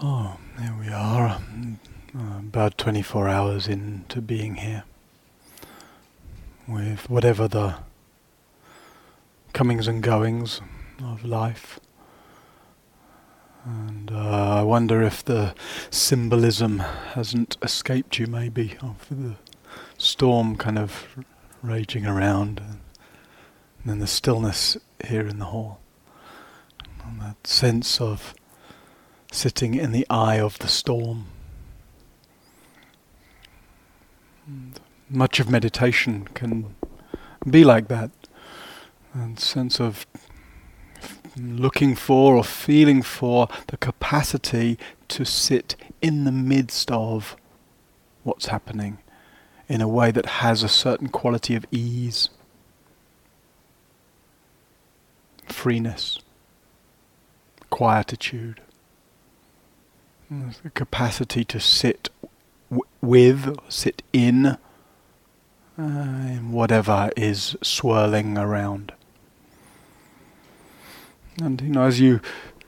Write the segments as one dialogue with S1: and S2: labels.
S1: So, here we are, about 24 hours into being here, with whatever the comings and goings of life. And uh, I wonder if the symbolism hasn't escaped you, maybe, of the storm kind of raging around, and then the stillness here in the hall, and that sense of sitting in the eye of the storm. And much of meditation can be like that, and sense of looking for or feeling for the capacity to sit in the midst of what's happening in a way that has a certain quality of ease, freeness, quietude the capacity to sit w- with, sit in, uh, whatever is swirling around. And you know, as you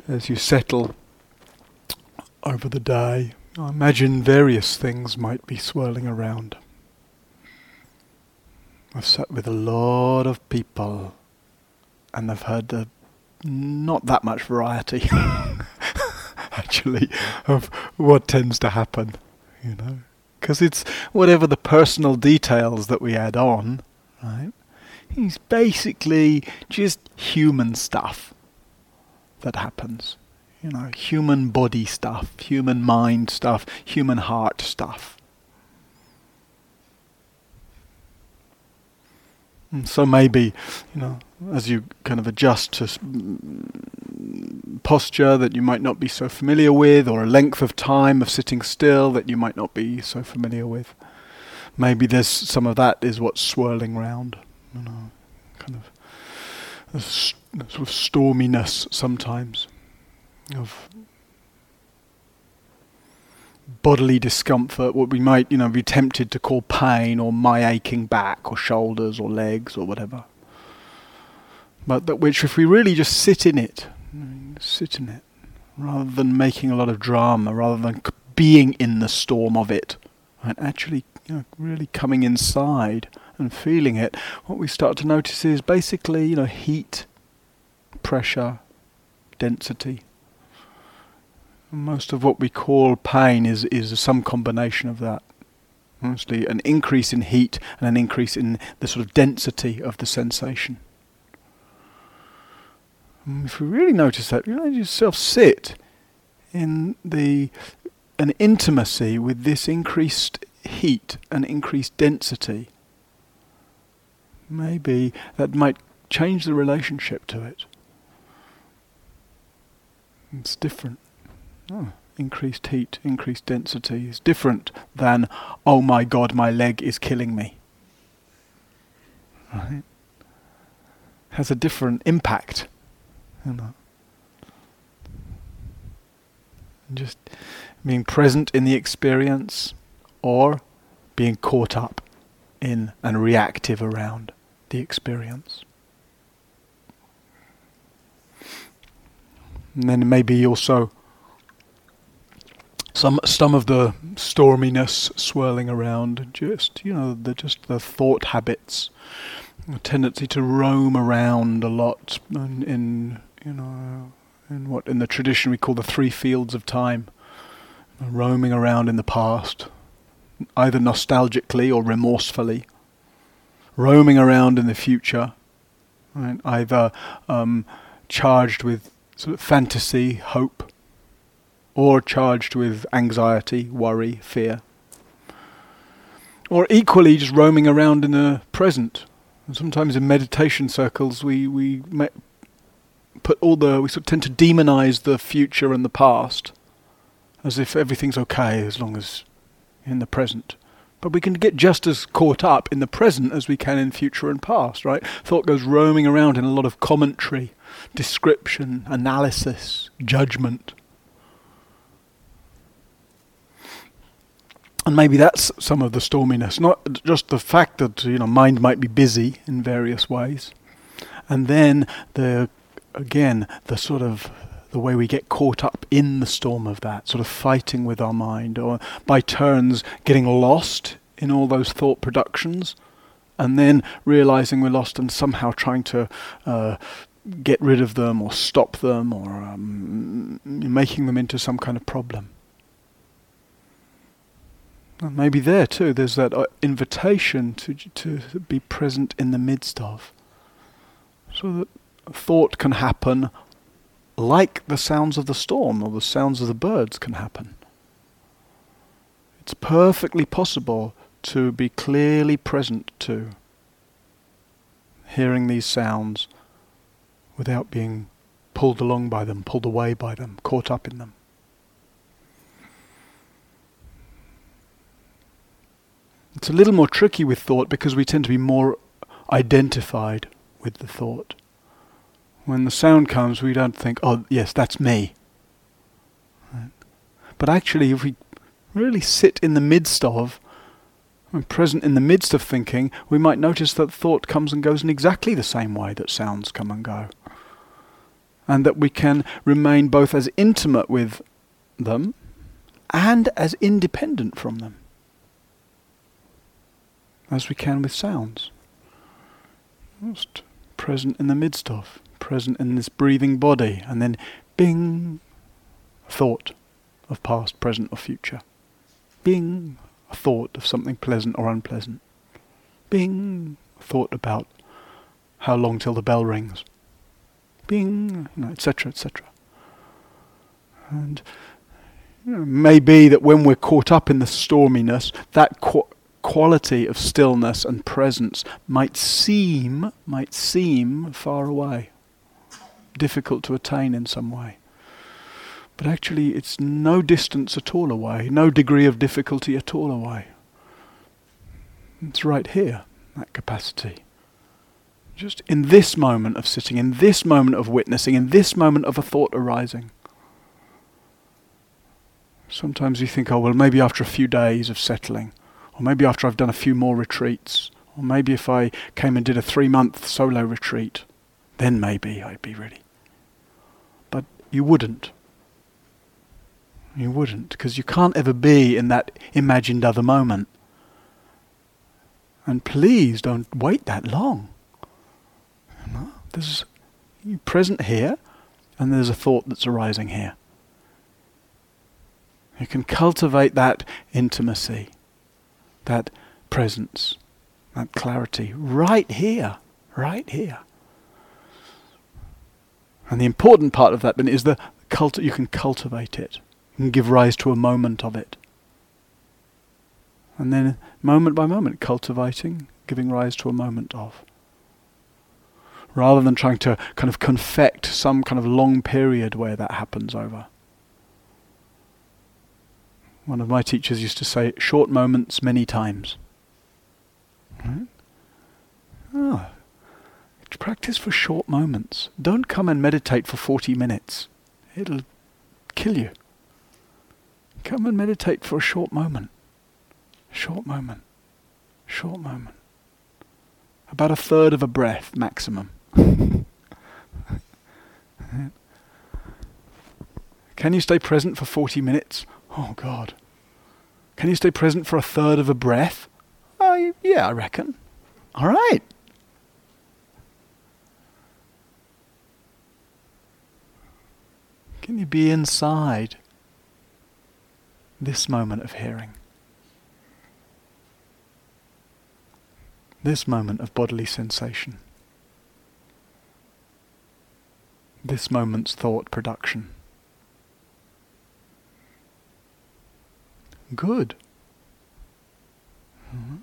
S1: as you settle over the day, I imagine various things might be swirling around. I've sat with a lot of people, and I've heard uh, not that much variety. actually of what tends to happen, you know, because it's whatever the personal details that we add on, right? It's basically just human stuff that happens, you know, human body stuff, human mind stuff, human heart stuff. Mm, so maybe, you know, as you kind of adjust to mm, posture that you might not be so familiar with, or a length of time of sitting still that you might not be so familiar with. Maybe there's some of that is what's swirling round, you know, kind of sort of storminess sometimes of bodily discomfort, what we might, you know, be tempted to call pain or my aching back or shoulders or legs or whatever. But that which, if we really just sit in it, sit in it, rather than making a lot of drama, rather than being in the storm of it, and actually you know, really coming inside and feeling it, what we start to notice is basically, you know, heat, pressure, density. Most of what we call pain is, is some combination of that. Mostly an increase in heat and an increase in the sort of density of the sensation. Mm, if we really notice that, you let yourself sit in the an intimacy with this increased heat and increased density. Maybe that might change the relationship to it. It's different. Oh, increased heat, increased density is different than, oh my god, my leg is killing me. Right? Has a different impact. You know. Just being present in the experience or being caught up in and reactive around the experience. And then maybe also some some of the storminess swirling around, just you know, the just the thought habits, a tendency to roam around a lot in, in you know, in what in the tradition we call the three fields of time, roaming around in the past, either nostalgically or remorsefully, roaming around in the future, right? either um, charged with sort of fantasy, hope, or charged with anxiety, worry, fear, or equally just roaming around in the present. And sometimes in meditation circles, we we put all the we sort of tend to demonize the future and the past as if everything's okay as long as in the present. But we can get just as caught up in the present as we can in future and past, right? Thought goes roaming around in a lot of commentary, description, analysis, judgment. And maybe that's some of the storminess, not just the fact that you know mind might be busy in various ways, and then the again, the sort of the way we get caught up in the storm of that, sort of fighting with our mind, or by turns getting lost in all those thought productions, and then realizing we're lost and somehow trying to uh, get rid of them or stop them or um, making them into some kind of problem. Maybe there too, there's that uh, invitation to to be present in the midst of, so that thought can happen like the sounds of the storm or the sounds of the birds can happen. It's perfectly possible to be clearly present to hearing these sounds without being pulled along by them, pulled away by them, caught up in them. It's a little more tricky with thought because we tend to be more identified with the thought. When the sound comes, we don't think, oh, yes, that's me. Right? But actually, if we really sit in the midst of, and present in the midst of thinking, we might notice that thought comes and goes in exactly the same way that sounds come and go. And that we can remain both as intimate with them and as independent from them as we can with sounds. Just present in the midst of present in this breathing body, and then bing, a thought of past, present, or future. Bing, a thought of something pleasant or unpleasant. Bing, a thought about how long till the bell rings. Bing, etc., etc. And you know, maybe that when we're caught up in the storminess, that qu- quality of stillness and presence might seem might seem far away difficult to attain in some way. But actually, it's no distance at all away, no degree of difficulty at all away. It's right here, that capacity. Just in this moment of sitting, in this moment of witnessing, in this moment of a thought arising. Sometimes you think, oh, well, maybe after a few days of settling, or maybe after I've done a few more retreats, or maybe if I came and did a three month solo retreat, then maybe I'd be ready. But you wouldn't. You wouldn't, because you can't ever be in that imagined other moment. And please don't wait that long. There's you present here, and there's a thought that's arising here. You can cultivate that intimacy, that presence, that clarity right here, right here. And the important part of that then is the cult you can cultivate it. You can give rise to a moment of it. And then moment by moment cultivating, giving rise to a moment of. Rather than trying to kind of confect some kind of long period where that happens over. One of my teachers used to say, short moments many times. Right? Oh, Practice for short moments. Don't come and meditate for 40 minutes. It'll kill you. Come and meditate for a short moment. Short moment. Short moment. About a third of a breath maximum. Can you stay present for 40 minutes? Oh, God. Can you stay present for a third of a breath? Oh, yeah, I reckon. All right. Can you be inside this moment of hearing? This moment of bodily sensation? This moment's thought production? Good. Mm-hmm.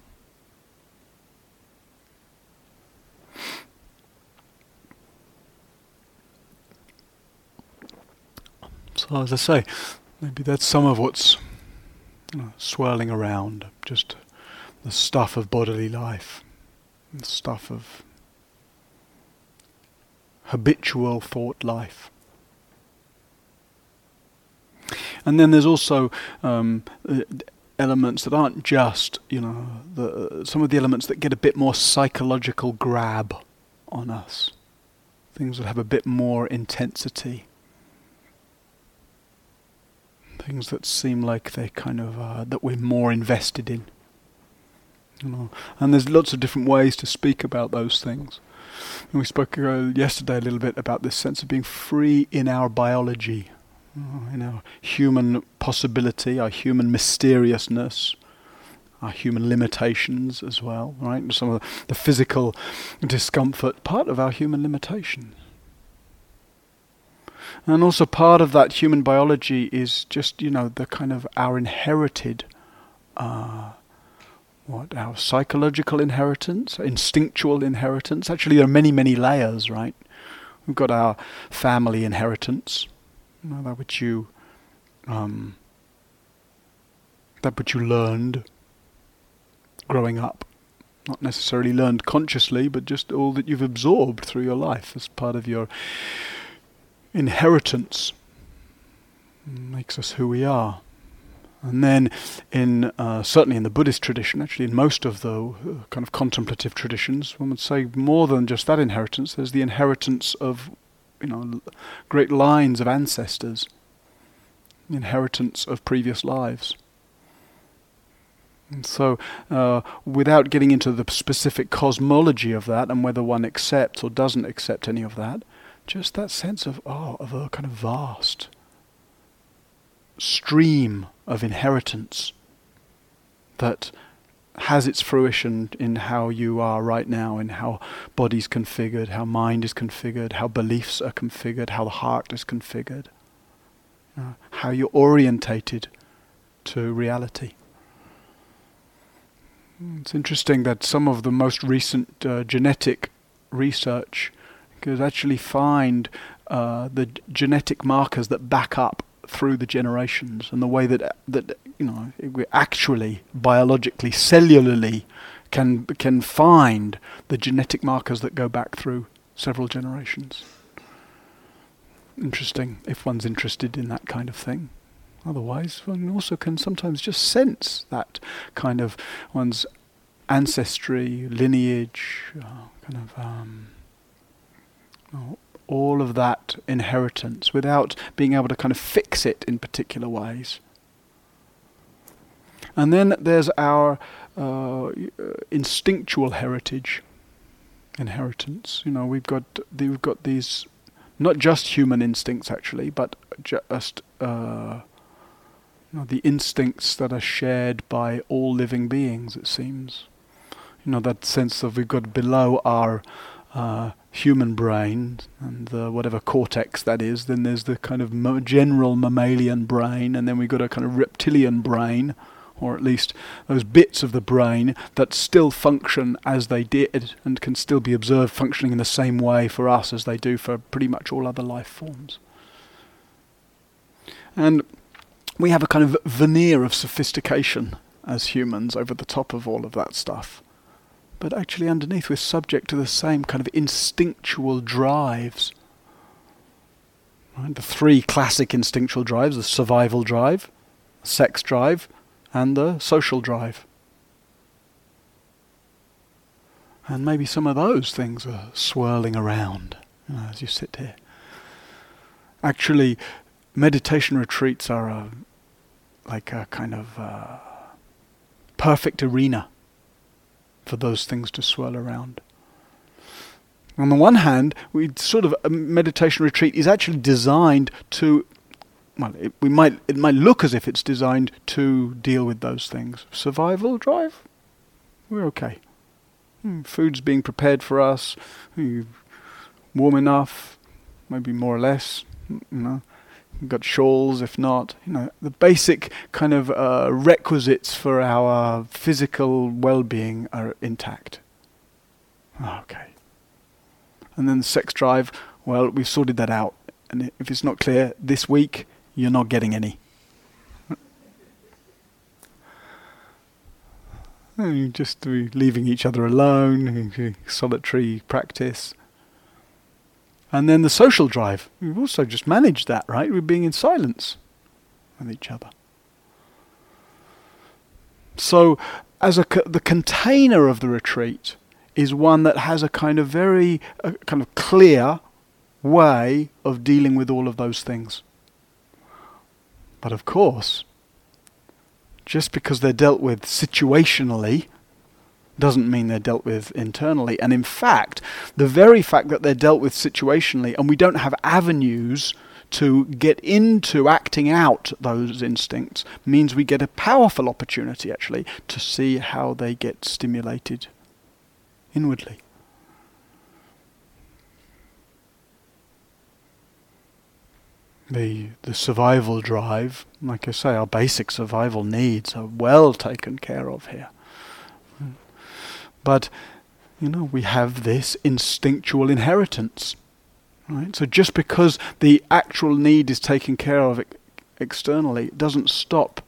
S1: So, as I say, maybe that's some of what's swirling around, just the stuff of bodily life, the stuff of habitual thought life. And then there's also um, elements that aren't just, you know, the, some of the elements that get a bit more psychological grab on us. Things that have a bit more intensity things that seem like they kind of uh, that we're more invested in. You know, and there's lots of different ways to speak about those things. And we spoke uh, yesterday a little bit about this sense of being free in our biology, in our human possibility, our human mysteriousness, our human limitations as well, right? Some of the physical discomfort, part of our human limitation. And also part of that human biology is just, you know, the kind of our inherited, uh, what, our psychological inheritance, instinctual inheritance. Actually, there are many, many layers, right? We've got our family inheritance, know, that which you, um, that which you learned growing up. Not necessarily learned consciously, but just all that you've absorbed through your life as part of your inheritance. Makes us who we are. And then, in uh, certainly in the Buddhist tradition, actually in most of the uh, kind of contemplative traditions, one would say more than just that inheritance. There's the inheritance of, you know, great lines of ancestors, inheritance of previous lives. And so, uh, without getting into the specific cosmology of that and whether one accepts or doesn't accept any of that, just that sense of oh, of a kind of vast stream of inheritance that has its fruition in how you are right now, in how body's configured, how mind is configured, how beliefs are configured, how the heart is configured, uh, how you're orientated to reality. It's interesting that some of the most recent uh, genetic research could actually find uh, the genetic markers that back up through the generations and the way that that you know we actually biologically cellularly can can find the genetic markers that go back through several generations. Interesting if one's interested in that kind of thing. Otherwise, one also can sometimes just sense that kind of one's ancestry, lineage, uh, kind of um, all of that inheritance without being able to kind of fix it in particular ways. And then there's our uh, instinctual heritage, inheritance. You know, we've got we've got these not just human instincts actually, but just uh, you know, the instincts that are shared by all living beings. It seems, you know, that sense of we've got below our uh, human brain and the whatever cortex that is. Then there's the kind of general mammalian brain, and then we've got a kind of reptilian brain, or at least those bits of the brain that still function as they did and can still be observed functioning in the same way for us as they do for pretty much all other life forms. And we have a kind of veneer of sophistication as humans over the top of all of that stuff but actually underneath we're subject to the same kind of instinctual drives. Right? The three classic instinctual drives the survival drive, sex drive, and the social drive. And maybe some of those things are swirling around you know, as you sit here. Actually, meditation retreats are a, like a kind of uh, perfect arena for those things to swirl around. On the one hand, we sort of a meditation retreat is actually designed to well, it, we might it might look as if it's designed to deal with those things. Survival drive, we're okay. Hmm, food's being prepared for us, warm enough, maybe more or less. You know, We've got shawls, if not, you know, the basic kind of uh, requisites for our physical well-being are intact. Okay. And then the sex drive, well, we've sorted that out. And if it's not clear this week, you're not getting any. just leaving each other alone, solitary practice. And then the social drive. We've also just managed that, right? We're being in silence with each other. So, as a co- the container of the retreat is one that has a kind of very uh, kind of clear way of dealing with all of those things. But of course, just because they're dealt with situationally doesn't mean they're dealt with internally. And in fact, the very fact that they're dealt with situationally and we don't have avenues to get into acting out those instincts means we get a powerful opportunity actually to see how they get stimulated inwardly. The, the survival drive, like I say, our basic survival needs are well taken care of here. But, you know, we have this instinctual inheritance. Right? So just because the actual need is taken care of externally, it doesn't stop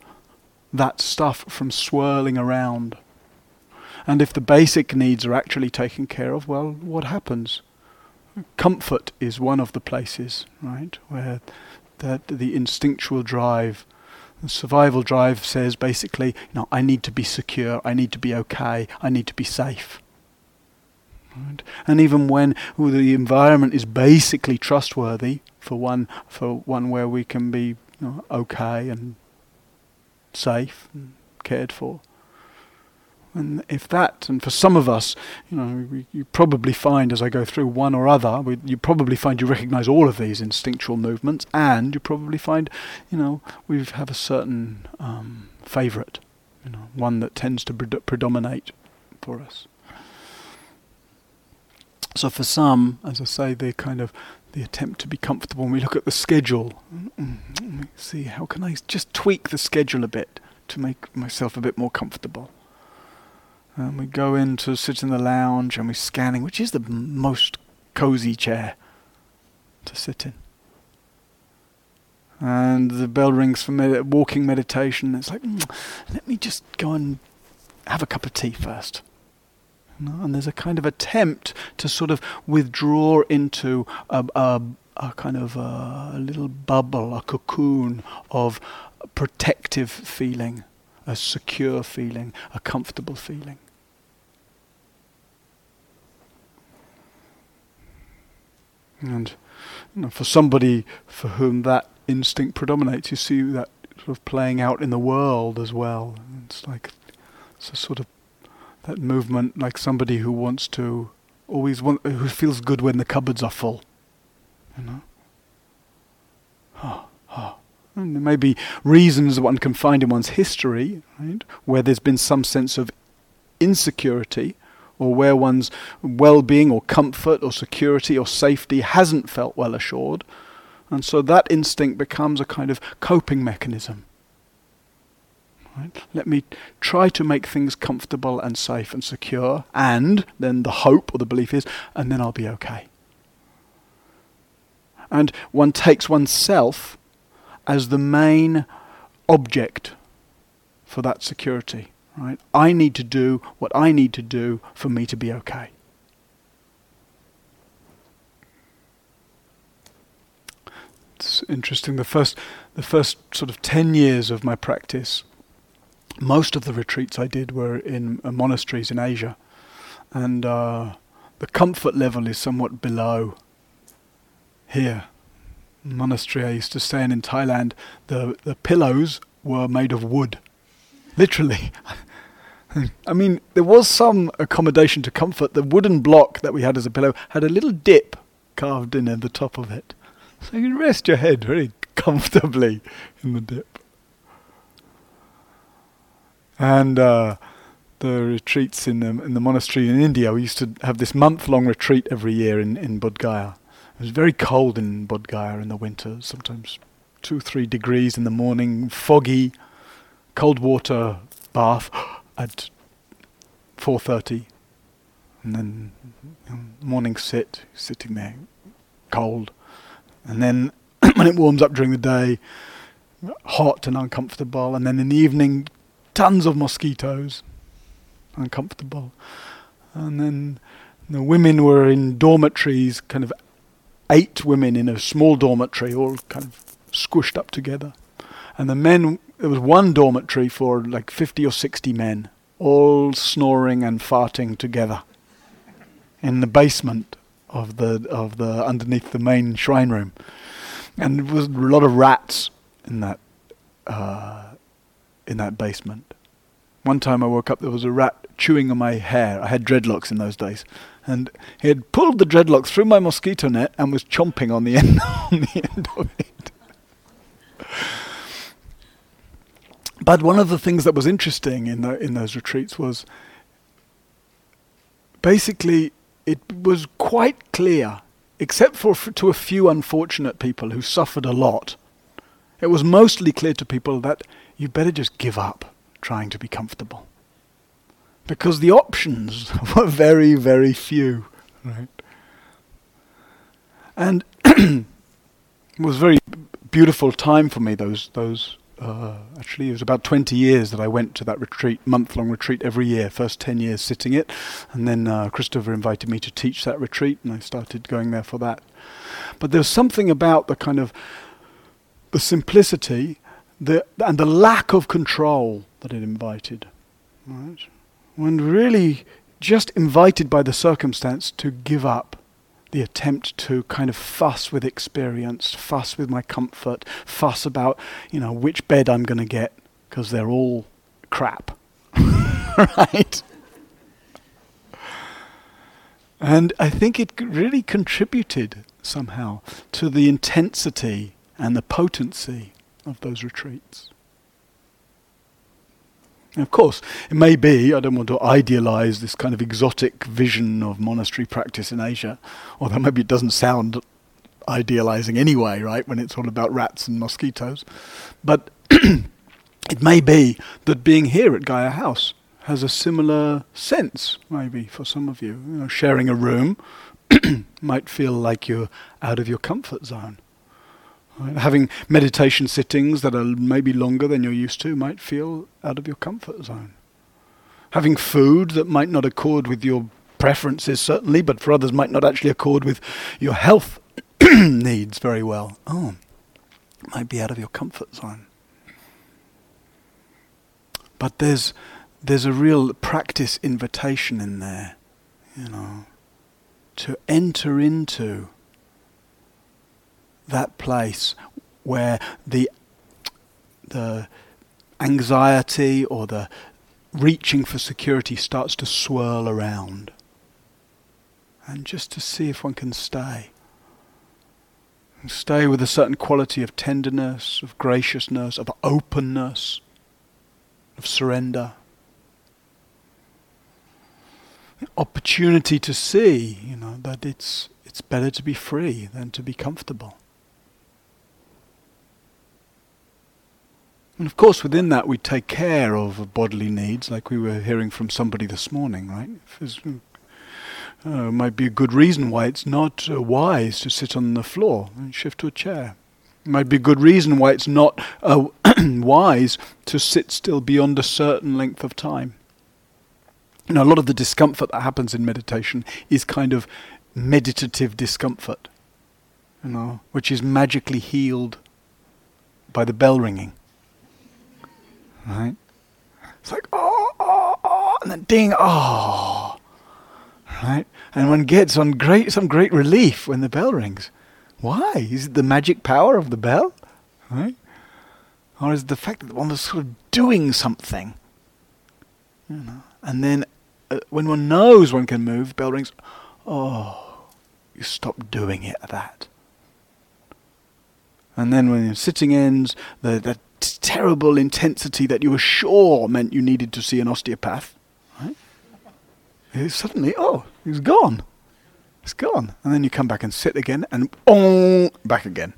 S1: that stuff from swirling around. And if the basic needs are actually taken care of, well, what happens? Comfort is one of the places, right, where that the instinctual drive, the survival drive says basically, you know, I need to be secure, I need to be okay, I need to be safe. Right? And even when the environment is basically trustworthy for one, for one where we can be you know, okay and safe and cared for. And if that, and for some of us, you know, we, you probably find as I go through one or other, we, you probably find you recognize all of these instinctual movements, and you probably find, you know, we have a certain um, favorite, you know, one that tends to pred- predominate for us. So for some, as I say, they kind of the attempt to be comfortable. When we look at the schedule, mm, see how can I just tweak the schedule a bit to make myself a bit more comfortable. And we go in to sit in the lounge and we're scanning, which is the most cozy chair to sit in. And the bell rings for med- walking meditation. It's like, mm, let me just go and have a cup of tea first. And there's a kind of attempt to sort of withdraw into a, a, a kind of a, a little bubble, a cocoon of protective feeling, a secure feeling, a comfortable feeling. And you know, for somebody for whom that instinct predominates, you see that sort of playing out in the world as well. It's like it's a sort of that movement, like somebody who wants to always want, who feels good when the cupboards are full. You know. Oh, oh. And there may be reasons one can find in one's history, right, where there's been some sense of insecurity or where one's well being or comfort or security or safety hasn't felt well assured. And so that instinct becomes a kind of coping mechanism. Right? Let me try to make things comfortable and safe and secure, and then the hope or the belief is, and then I'll be okay. And one takes oneself as the main object for that security. Right? I need to do what I need to do for me to be okay. It's interesting. The first, the first sort of ten years of my practice, most of the retreats I did were in uh, monasteries in Asia, and uh, the comfort level is somewhat below here. Monastery I used to stay in in Thailand, the the pillows were made of wood, literally. I mean, there was some accommodation to comfort. The wooden block that we had as a pillow had a little dip carved in at the top of it. So you can rest your head very comfortably in the dip. And uh, the retreats in the, in the monastery in India, we used to have this month long retreat every year in, in Bodh Gaya. It was very cold in Bodh Gaya in the winter, sometimes two, three degrees in the morning, foggy, cold water bath at 4.30 and then morning sit, sitting there, cold. And then when it warms up during the day, hot and uncomfortable. And then in the evening, tons of mosquitoes, uncomfortable. And then the women were in dormitories, kind of eight women in a small dormitory, all kind of squished up together. And the men there was one dormitory for like 50 or 60 men, all snoring and farting together in the basement of the of the underneath the main shrine room, and there was a lot of rats in that uh, in that basement. One time I woke up, there was a rat chewing on my hair. I had dreadlocks in those days. And he had pulled the dreadlocks through my mosquito net and was chomping on the end, on the end of it. But one of the things that was interesting in, the, in those retreats was basically it was quite clear, except for f- to a few unfortunate people who suffered a lot, it was mostly clear to people that you better just give up trying to be comfortable. Because the options were very, very few. Right? And it was a very beautiful time for me, those, those uh, actually, it was about 20 years that I went to that retreat, month long retreat every year. First 10 years sitting it, and then uh, Christopher invited me to teach that retreat, and I started going there for that. But there was something about the kind of the simplicity the, and the lack of control that it invited. Right? When really just invited by the circumstance to give up the attempt to kind of fuss with experience, fuss with my comfort, fuss about, you know, which bed I'm going to get because they're all crap. right? And I think it really contributed somehow to the intensity and the potency of those retreats. Of course, it may be, I don't want to idealize this kind of exotic vision of monastery practice in Asia, although maybe it doesn't sound idealizing anyway, right, when it's all about rats and mosquitoes. But it may be that being here at Gaia House has a similar sense, maybe, for some of you. you know, sharing a room might feel like you're out of your comfort zone. Right? Having meditation sittings that are maybe longer than you're used to might feel out of your comfort zone. Having food that might not accord with your preferences, certainly, but for others might not actually accord with your health needs very well. Oh, might be out of your comfort zone. But there's there's a real practice invitation in there, you know, to enter into that place where the the anxiety or the reaching for security starts to swirl around. And just to see if one can stay. And stay with a certain quality of tenderness, of graciousness, of openness, of surrender. Opportunity to see, you know, that it's it's better to be free than to be comfortable. And of course, within that, we take care of bodily needs, like we were hearing from somebody this morning, right? Uh, might be a good reason why it's not uh, wise to sit on the floor and shift to a chair. Might be a good reason why it's not uh, wise to sit still beyond a certain length of time. You know, a lot of the discomfort that happens in meditation is kind of meditative discomfort, you know, which is magically healed by the bell ringing. Right? It's like, oh, oh, oh, and then ding, oh. Right? And one gets on great, some great relief when the bell rings. Why? Is it the magic power of the bell? Right? Or is it the fact that one was sort of doing something? You know? And then uh, when one knows one can move, bell rings, oh, you stop doing it at that. And then when your sitting ends, the, terrible intensity that you were sure meant you needed to see an osteopath. Right? Suddenly, oh, he's gone. It's gone. And then you come back and sit again and oh, back again.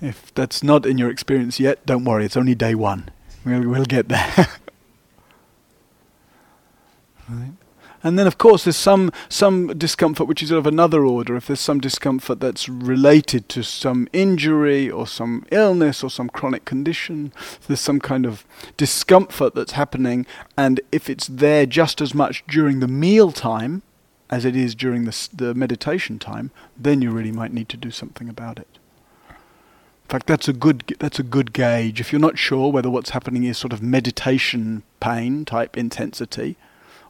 S1: If that's not in your experience yet, don't worry, it's only day one. We'll, we'll get there. right? And then, of course, there's some, some discomfort which is of another order. If there's some discomfort that's related to some injury or some illness or some chronic condition, there's some kind of discomfort that's happening. And if it's there just as much during the meal time as it is during the, the meditation time, then you really might need to do something about it. In fact, that's a good that's a good gauge. If you're not sure whether what's happening is sort of meditation pain type intensity,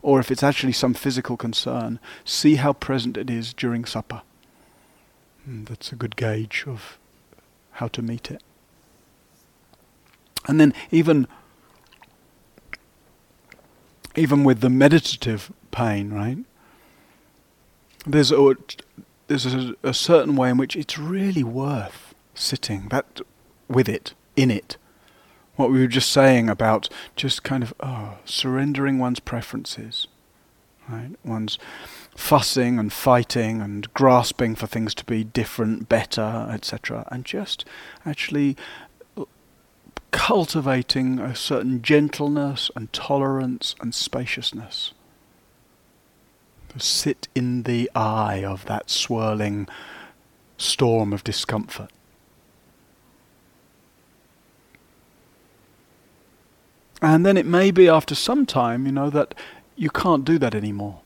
S1: or if it's actually some physical concern, see how present it is during supper. And hmm, that's a good gauge of how to meet it. And then even even with the meditative pain, right? There's a, there's a, a certain way in which it's really worth sitting that with it, in it. What we were just saying about just kind of oh, surrendering one's preferences, right? One's fussing and fighting and grasping for things to be different, better, etc., and just actually cultivating a certain gentleness and tolerance and spaciousness. To sit in the eye of that swirling storm of discomfort. And then it may be after some time, you know, that you can't do that anymore.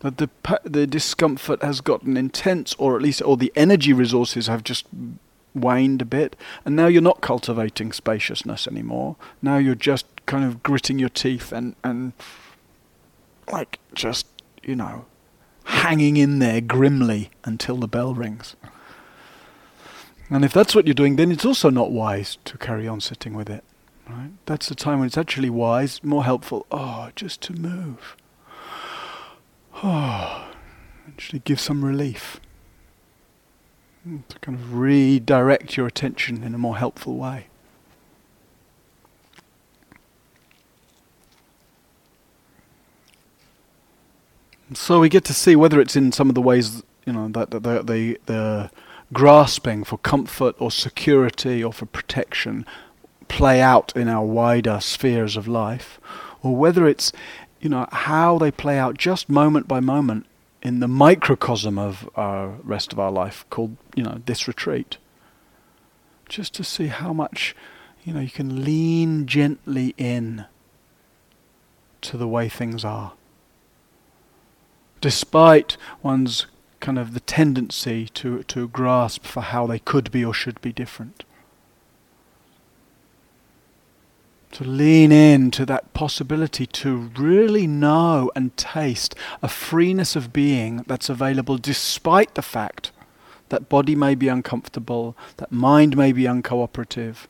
S1: That the the discomfort has gotten intense, or at least, or the energy resources have just waned a bit, and now you're not cultivating spaciousness anymore. Now you're just kind of gritting your teeth and and like just you know hanging in there grimly until the bell rings. And if that's what you're doing, then it's also not wise to carry on sitting with it. Right? That's the time when it's actually wise, more helpful. Oh, just to move. Oh, actually give some relief. To kind of redirect your attention in a more helpful way. so we get to see whether it's in some of the ways, you know, that, that the, grasping for comfort or security or for protection play out in our wider spheres of life, or whether it's you know how they play out just moment by moment in the microcosm of our rest of our life called you know this retreat. Just to see how much you know you can lean gently in to the way things are. Despite one's kind of the tendency to to grasp for how they could be or should be different to lean into that possibility to really know and taste a freeness of being that's available despite the fact that body may be uncomfortable, that mind may be uncooperative.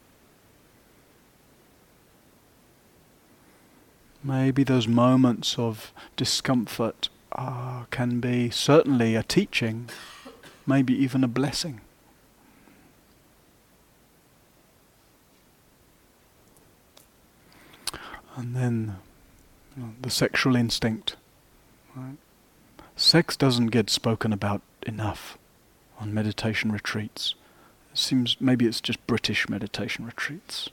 S1: Maybe those moments of discomfort uh, can be certainly a teaching, maybe even a blessing. And then you know, the sexual instinct. Right? Sex doesn't get spoken about enough on meditation retreats. It seems maybe it's just British meditation retreats.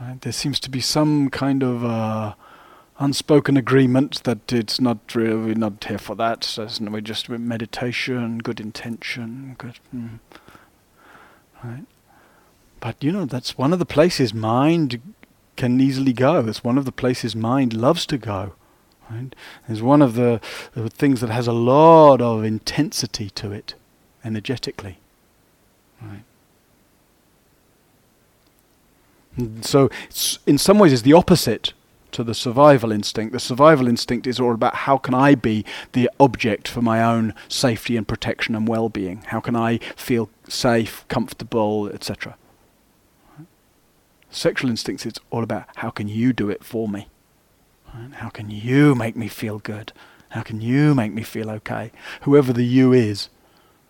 S1: Right? There seems to be some kind of uh, unspoken agreement that it's not really we're not here for that. So we're just meditation, good intention, good. Mm, right. But you know that's one of the places mind can easily go. It's one of the places mind loves to go. Right? It's one of the, the things that has a lot of intensity to it, energetically. Right? And so, in some ways, it's the opposite to the survival instinct. The survival instinct is all about how can I be the object for my own safety and protection and well-being? How can I feel safe, comfortable, etc. Sexual instincts, it's all about how can you do it for me? Right? How can you make me feel good? How can you make me feel okay? Whoever the you is,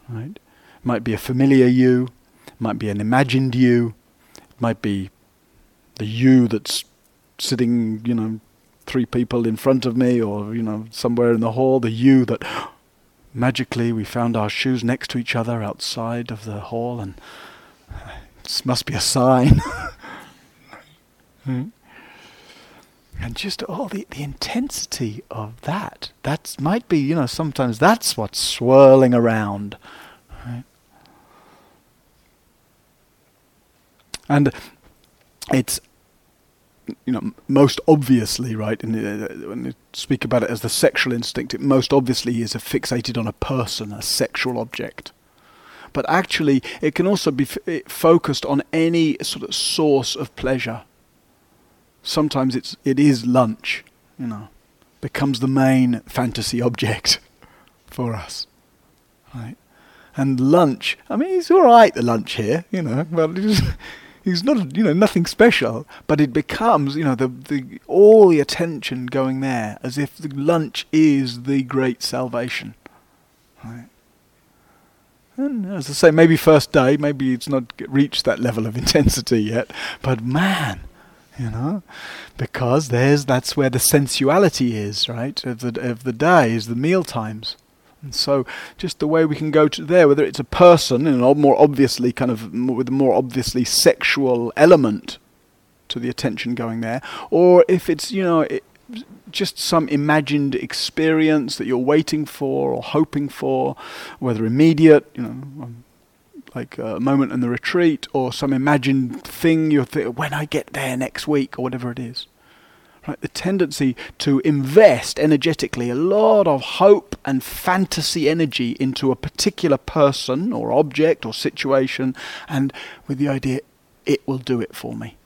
S1: right? Might be a familiar you, might be an imagined you, might be the you that's sitting, you know, three people in front of me or, you know, somewhere in the hall, the you that magically we found our shoes next to each other outside of the hall and this must be a sign. Hmm? And just all the, the intensity of that. That might be, you know, sometimes that's what's swirling around. Right? And it's, you know, most obviously, right, uh, when you speak about it as the sexual instinct, it most obviously is fixated on a person, a sexual object but actually it can also be f- focused on any sort of source of pleasure sometimes it's it is lunch, you know, becomes the main fantasy object for us, right? And lunch, I mean, it's all right the lunch here, you know, but it's, it's not, you know, nothing special, but it becomes, you know, the, the all the attention going there, as if the lunch is the great salvation. Right. And as I say, maybe first day, maybe it's not reached that level of intensity yet, but man, you know, because there's that's where the sensuality is, right? Of the of the day is the meal times. And so, just the way we can go to there, whether it's a person, and more obviously, kind of with a more obviously sexual element to the attention going there, or if it's you know it, just some imagined experience that you're waiting for or hoping for, whether immediate, you know, um, like a moment in the retreat, or some imagined thing you're th- when I get there next week, or whatever it is. Right, the tendency to invest energetically a lot of hope and fantasy energy into a particular person or object or situation, and with the idea it will do it for me.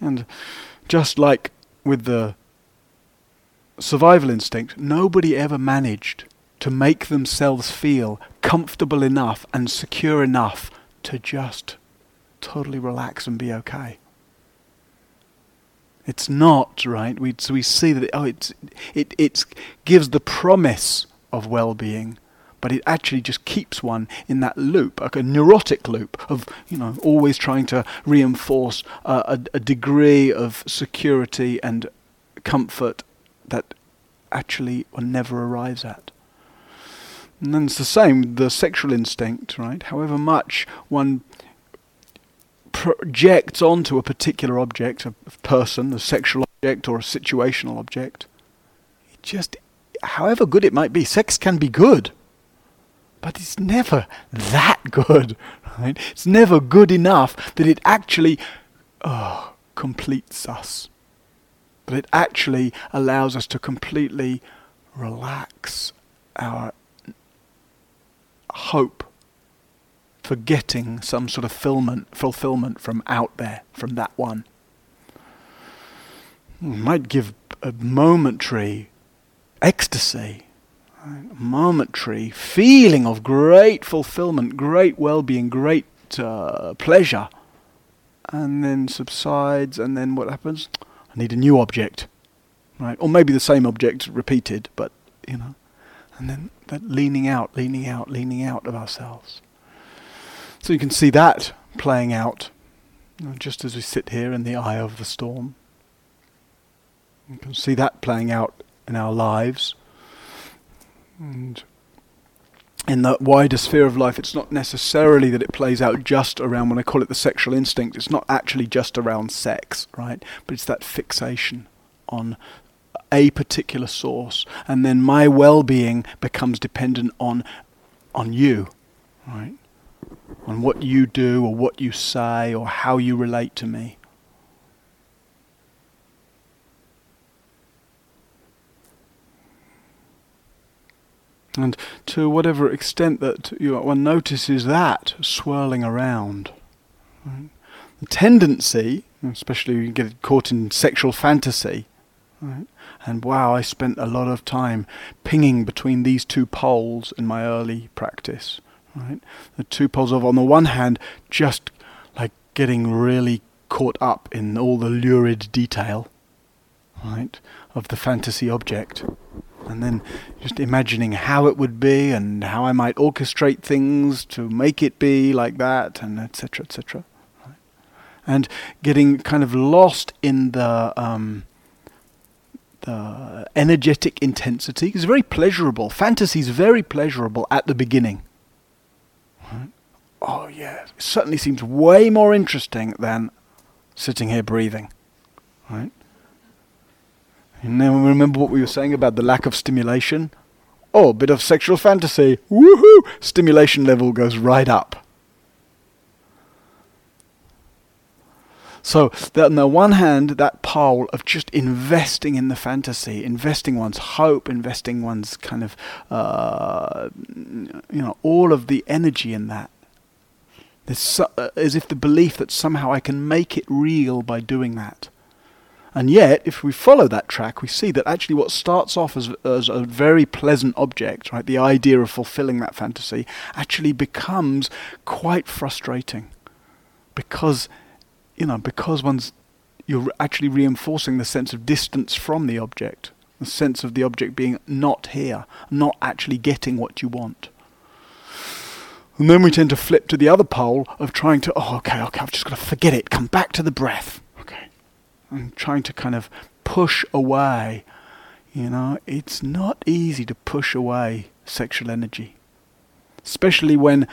S1: And just like with the survival instinct, nobody ever managed to make themselves feel comfortable enough and secure enough to just totally relax and be okay. It's not right. We so we see that oh, it's it it gives the promise of well-being, but it actually just keeps one in that loop, like a neurotic loop of you know always trying to reinforce uh, a, a degree of security and comfort that actually one never arrives at. And then it's the same, the sexual instinct, right? However much one projects onto a particular object, a person, a sexual object or a situational object, it just, however good it might be, sex can be good but it's never that good, right? It's never good enough that it actually oh, completes us. But it actually allows us to completely relax our hope for getting some sort of fulfillment, fulfillment from out there, from that one. It might give a momentary ecstasy, a momentary feeling of great fulfillment, great well being, great uh, pleasure, and then subsides, and then what happens? I need a new object, right? Or maybe the same object repeated, but you know, and then that leaning out, leaning out, leaning out of ourselves. So you can see that playing out you know, just as we sit here in the eye of the storm. You can see that playing out in our lives and in the wider sphere of life, it's not necessarily that it plays out just around, when I call it the sexual instinct, it's not actually just around sex, right? But it's that fixation on a particular source. And then my well being becomes dependent on, on you, right? On what you do or what you say or how you relate to me. And to whatever extent that you one notices that swirling around, right? the tendency, especially you get caught in sexual fantasy, right? And wow, I spent a lot of time pinging between these two poles in my early practice. Right? The two poles of, on the one hand, just like getting really caught up in all the lurid detail, right, of the fantasy object and then just imagining how it would be and how I might orchestrate things to make it be like that, and etc. etc. Right? And getting kind of lost in the um, the energetic intensity is very pleasurable. Fantasy is very pleasurable at the beginning. Right? Oh yeah, it certainly seems way more interesting than sitting here breathing. Right? And then remember what we were saying about the lack of stimulation? Oh, a bit of sexual fantasy. Woohoo! Stimulation level goes right up. So, that on the one hand, that pole of just investing in the fantasy, investing one's hope, investing one's kind of, uh, you know, all of the energy in that. Uh, as if the belief that somehow I can make it real by doing that. And yet, if we follow that track, we see that actually what starts off as, as a very pleasant object, right, the idea of fulfilling that fantasy, actually becomes quite frustrating. Because, you know, because one's, you're actually reinforcing the sense of distance from the object, the sense of the object being not here, not actually getting what you want. And then we tend to flip to the other pole of trying to, oh, okay, okay, I've just got to forget it, come back to the breath. Okay. And trying to kind of push away. You know, it's not easy to push away sexual energy. Especially when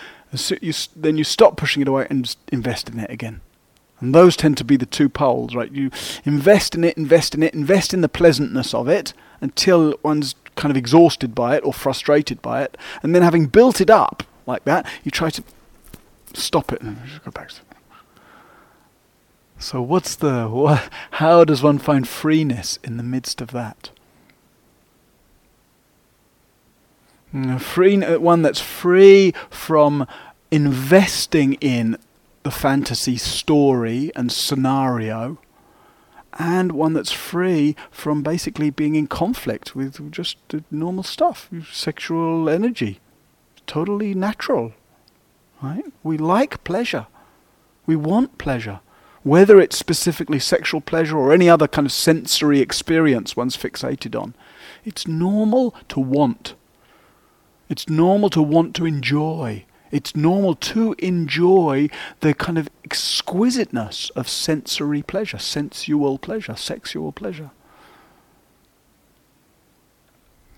S1: you, then you stop pushing it away and invest in it again. And those tend to be the two poles, right? You invest in it, invest in it, invest in the pleasantness of it until one's kind of exhausted by it or frustrated by it. And then having built it up, like that, you try to stop it just go back. So what's the what, how does one find freeness in the midst of that? Mm, free, uh, one that's free from investing in the fantasy story and scenario, and one that's free from basically being in conflict with just normal stuff, sexual energy totally natural. Right? We like pleasure. We want pleasure. Whether it's specifically sexual pleasure or any other kind of sensory experience one's fixated on, it's normal to want. It's normal to want to enjoy. It's normal to enjoy the kind of exquisiteness of sensory pleasure, sensual pleasure, sexual pleasure.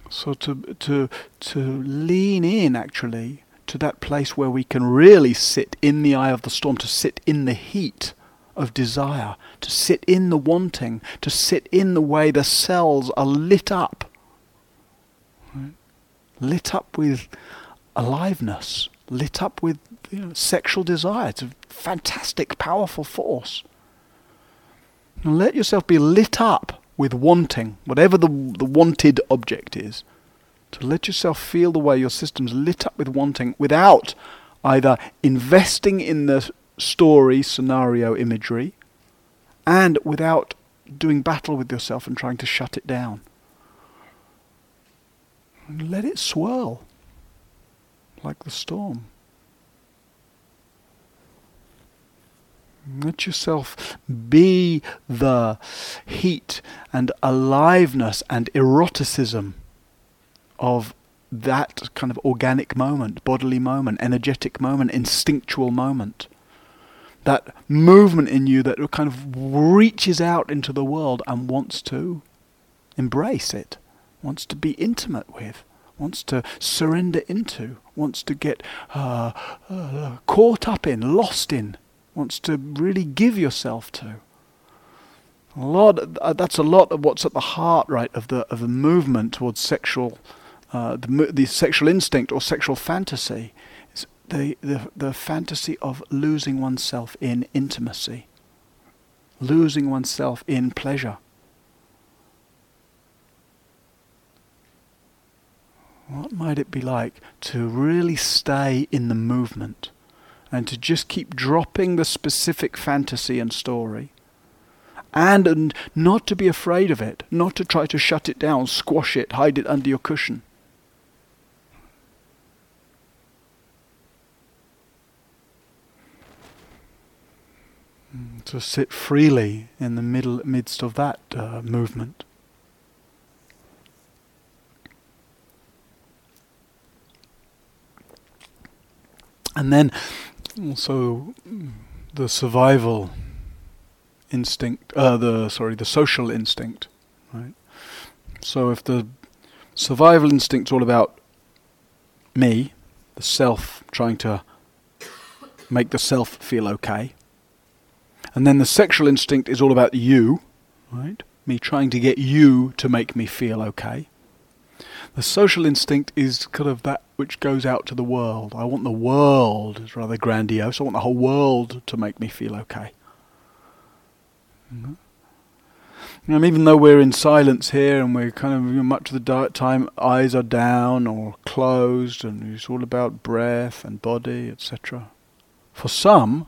S1: So to to to lean in actually to that place where we can really sit in the eye of the storm, to sit in the heat of desire, to sit in the wanting, to sit in the way the cells are lit up. Right? Lit up with aliveness, lit up with you know, sexual desire. It's a fantastic, powerful force. Let yourself be lit up with wanting, whatever the, the wanted object is, to let yourself feel the way your system's lit up with wanting without either investing in the story, scenario, imagery, and without doing battle with yourself and trying to shut it down. Let it swirl like the storm. Let yourself be the heat and aliveness and eroticism of that kind of organic moment, bodily moment, energetic moment, instinctual moment. That movement in you that kind of reaches out into the world and wants to embrace it, wants to be intimate with, wants to surrender into, wants to get uh, uh, caught up in, lost in wants to really give yourself to. A lot. Uh, that's a lot of what's at the heart, right, of the of the movement towards sexual, uh, the the sexual instinct or sexual fantasy, is the the the fantasy of losing oneself in intimacy, losing oneself in pleasure. What might it be like to really stay in the movement? and to just keep dropping the specific fantasy and story. And, and not to be afraid of it, not to try to shut it down, squash it, hide it under your cushion. To sit freely in the middle, midst of that uh, movement. And then also the survival instinct, uh, the sorry, the social instinct, right? So if the survival instinct's all about me, the self trying to make the self feel okay, and then the sexual instinct is all about you, right? Me trying to get you to make me feel okay. The social instinct is kind of that which goes out to the world. I want the world, it's rather grandiose, I want the whole world to make me feel okay. Mm-hmm. And even though we're in silence here and we're kind of you know, much of the time eyes are down or closed and it's all about breath and body, etc. For some,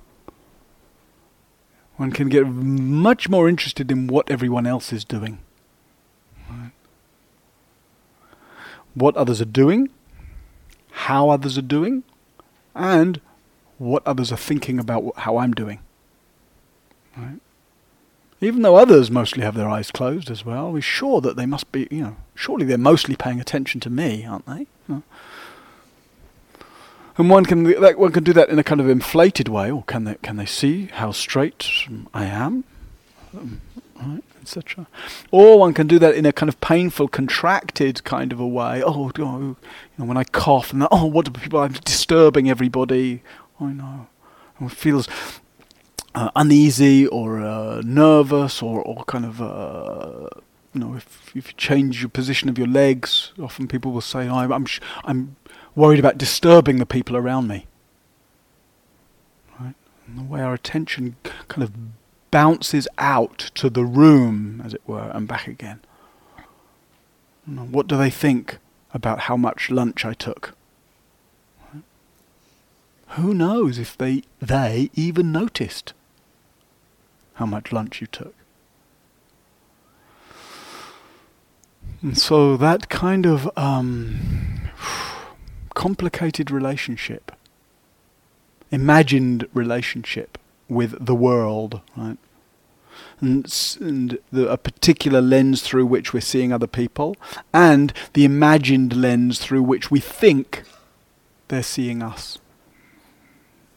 S1: One can get much more interested in what everyone else is doing. Right. What others are doing, how others are doing, and what others are thinking about how I'm doing. Right. Even though others mostly have their eyes closed as well, we're sure that they must be, you know, surely they're mostly paying attention to me, aren't they? And one can like, one can do that in a kind of inflated way, or can they can they see how straight I am, um, right, etc. Or one can do that in a kind of painful, contracted kind of a way. Oh, oh you know, when I cough, and oh, what do people? I'm disturbing everybody. I know. It feels uh, uneasy or uh, nervous or, or kind of. Uh, you know, if, if you change your position of your legs, often people will say, oh, I'm, I'm, sh- I'm worried about disturbing the people around me. Right? And the way our attention kind of bounces out to the room, as it were, and back again. What do they think about how much lunch I took? Who knows if they they even noticed how much lunch you took? And so that kind of um, complicated relationship, imagined relationship with the world, right? And, and the, a particular lens through which we're seeing other people, and the imagined lens through which we think they're seeing us.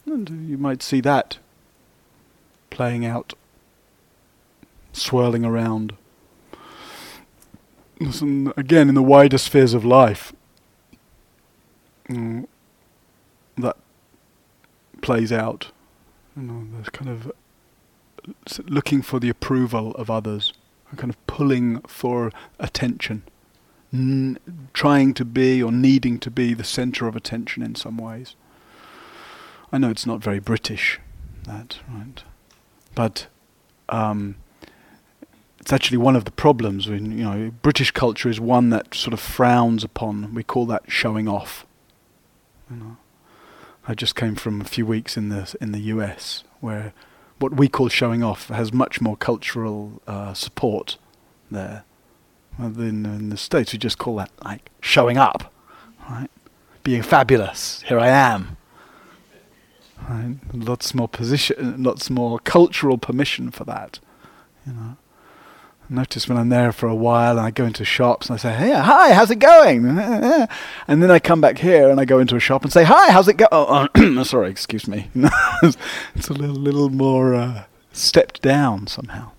S1: And you might see that playing out, swirling around. Listen, again, in the wider spheres of life, mm, that plays out. You know, there's kind of looking for the approval of others, kind of pulling for attention, n- trying to be or needing to be the centre of attention in some ways. I know it's not very British, that right, but um, it's actually one of the problems. When, you know, British culture is one that sort of frowns upon. We call that showing off. You know, I just came from a few weeks in the in the US where what we call showing off has much more cultural uh, support there. Than in the States, we just call that like showing up, right? Being fabulous. Here I am. Right? Lots more position, lots more cultural permission for that. You know notice when I'm there for a while and I go into shops and I say, hey, hi, how's it going? And then I come back here and I go into a shop and say, hi, how's it going? Oh, oh sorry, excuse me. it's a little, little more uh, stepped down somehow.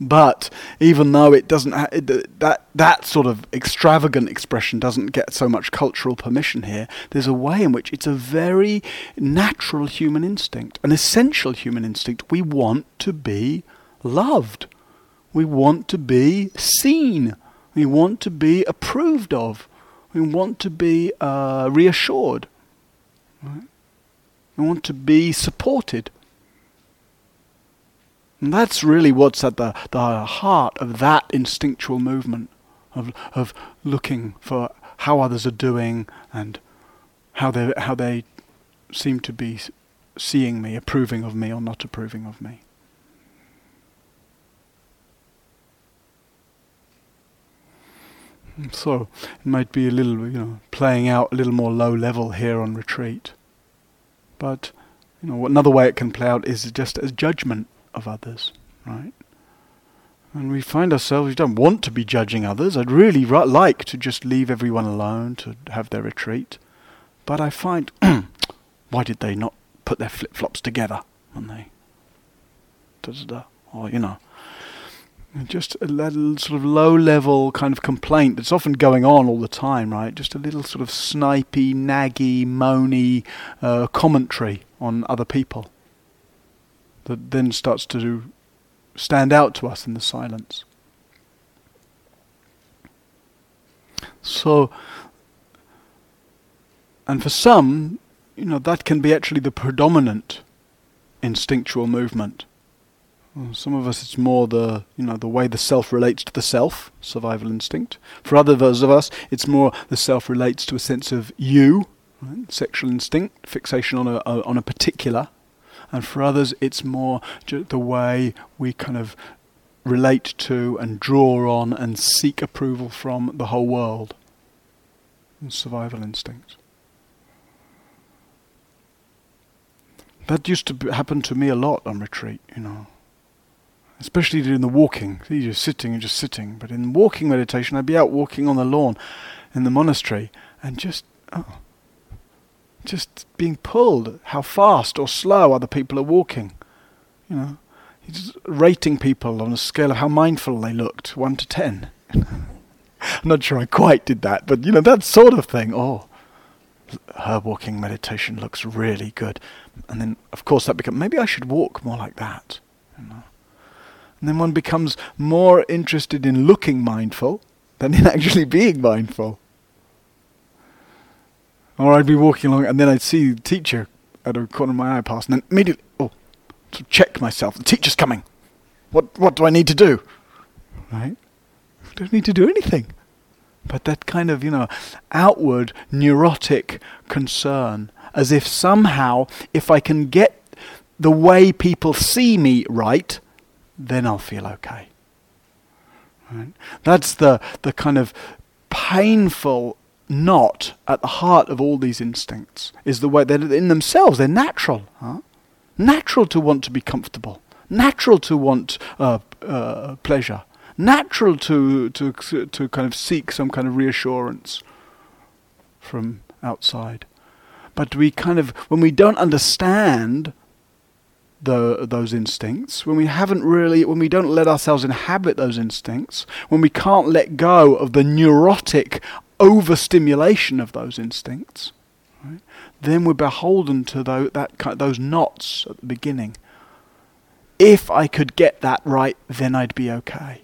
S1: But even though it doesn't, ha- it, that that sort of extravagant expression doesn't get so much cultural permission here, there's a way in which it's a very natural human instinct, an essential human instinct. We want to be loved. We want to be seen. We want to be approved of. We want to be uh, reassured. Right? We want to be supported. And that's really what's at the, the heart of that instinctual movement of, of looking for how others are doing and how they, how they seem to be seeing me, approving of me or not approving of me. So it might be a little, you know, playing out a little more low level here on retreat. But, you know, another way it can play out is just as judgment of others, right? And we find ourselves, we don't want to be judging others. I'd really like to just leave everyone alone to have their retreat. But I find, why did they not put their flip flops together when they, da da da, or, you know, just a little sort of low level kind of complaint that's often going on all the time, right? Just a little sort of snipey, naggy, moany uh, commentary on other people that then starts to stand out to us in the silence. So, and for some, you know, that can be actually the predominant instinctual movement some of us, it's more the you know the way the self relates to the self, survival instinct. For others of us, it's more the self relates to a sense of you, right? sexual instinct, fixation on a, a, on a particular. and for others it's more the way we kind of relate to and draw on and seek approval from the whole world. Survival instinct. That used to happen to me a lot on retreat, you know. Especially in the walking. You're just sitting and just sitting. But in walking meditation, I'd be out walking on the lawn in the monastery and just, oh, just being pulled. How fast or slow other people are walking. You know, just rating people on a scale of how mindful they looked, one to ten. I'm not sure I quite did that, but you know, that sort of thing. Oh, her walking meditation looks really good. And then, of course, that becomes maybe I should walk more like that. You know? And then one becomes more interested in looking mindful than in actually being mindful. Or I'd be walking along and then I'd see the teacher of the corner of my eye pass and then immediately, oh, to check myself. The teacher's coming. What, what do I need to do? Right? I don't need to do anything. But that kind of, you know, outward neurotic concern, as if somehow, if I can get the way people see me right, then I'll feel okay. Right? That's the, the kind of painful knot at the heart of all these instincts, is the way that in themselves they're natural. Huh? Natural to want to be comfortable, natural to want uh, uh, pleasure, natural to, to, to kind of seek some kind of reassurance from outside. But we kind of, when we don't understand the, those instincts, when we haven't really, when we don't let ourselves inhabit those instincts, when we can't let go of the neurotic overstimulation of those instincts, right, then we're beholden to those, that, those knots at the beginning. If I could get that right, then I'd be okay.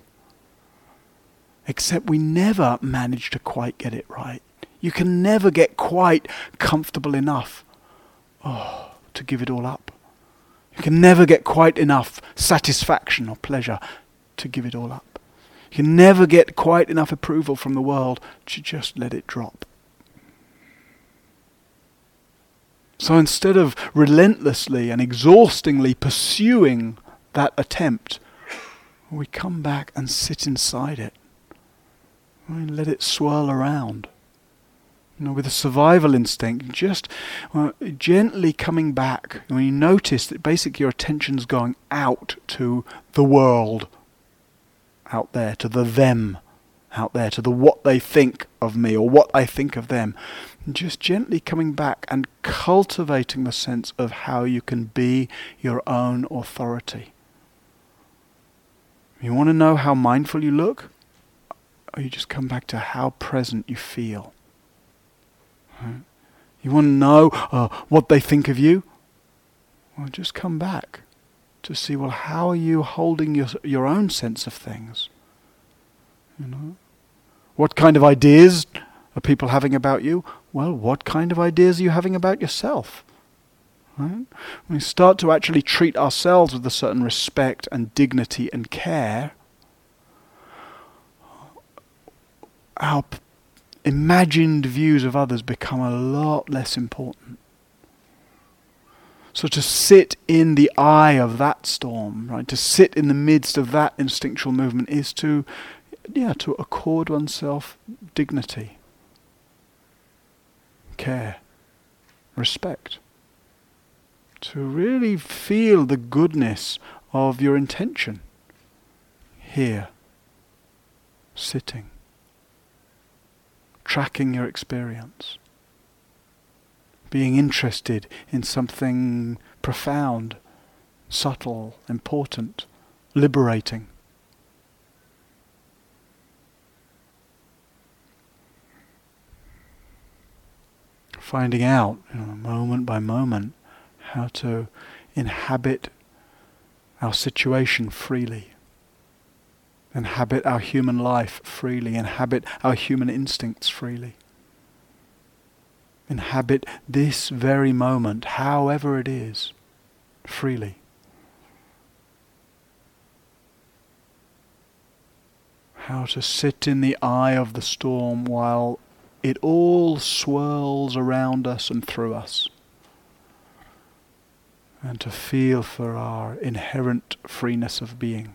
S1: Except we never manage to quite get it right. You can never get quite comfortable enough oh, to give it all up. You can never get quite enough satisfaction or pleasure to give it all up. You can never get quite enough approval from the world to just let it drop. So instead of relentlessly and exhaustingly pursuing that attempt, we come back and sit inside it. We let it swirl around. You know, with a survival instinct, just gently coming back. When you notice that basically your attention's going out to the world out there, to the them out there, to the what they think of me or what I think of them. Just gently coming back and cultivating the sense of how you can be your own authority. You want to know how mindful you look? Or you just come back to how present you feel. Right? You want to know uh, what they think of you? Well, just come back to see, well, how are you holding your, your own sense of things? You know? What kind of ideas are people having about you? Well, what kind of ideas are you having about yourself? Right? We start to actually treat ourselves with a certain respect and dignity and care. Our imagined views of others become a lot less important. So to sit in the eye of that storm, right, to sit in the midst of that instinctual movement is to, yeah, to accord oneself dignity, care, respect. To really feel the goodness of your intention here, sitting tracking your experience, being interested in something profound, subtle, important, liberating. Finding out, you know, moment by moment, how to inhabit our situation freely inhabit our human life freely, inhabit our human instincts freely. Inhabit this very moment, however it is, freely. How to sit in the eye of the storm while it all swirls around us and through us. and to feel for our inherent freeness of being.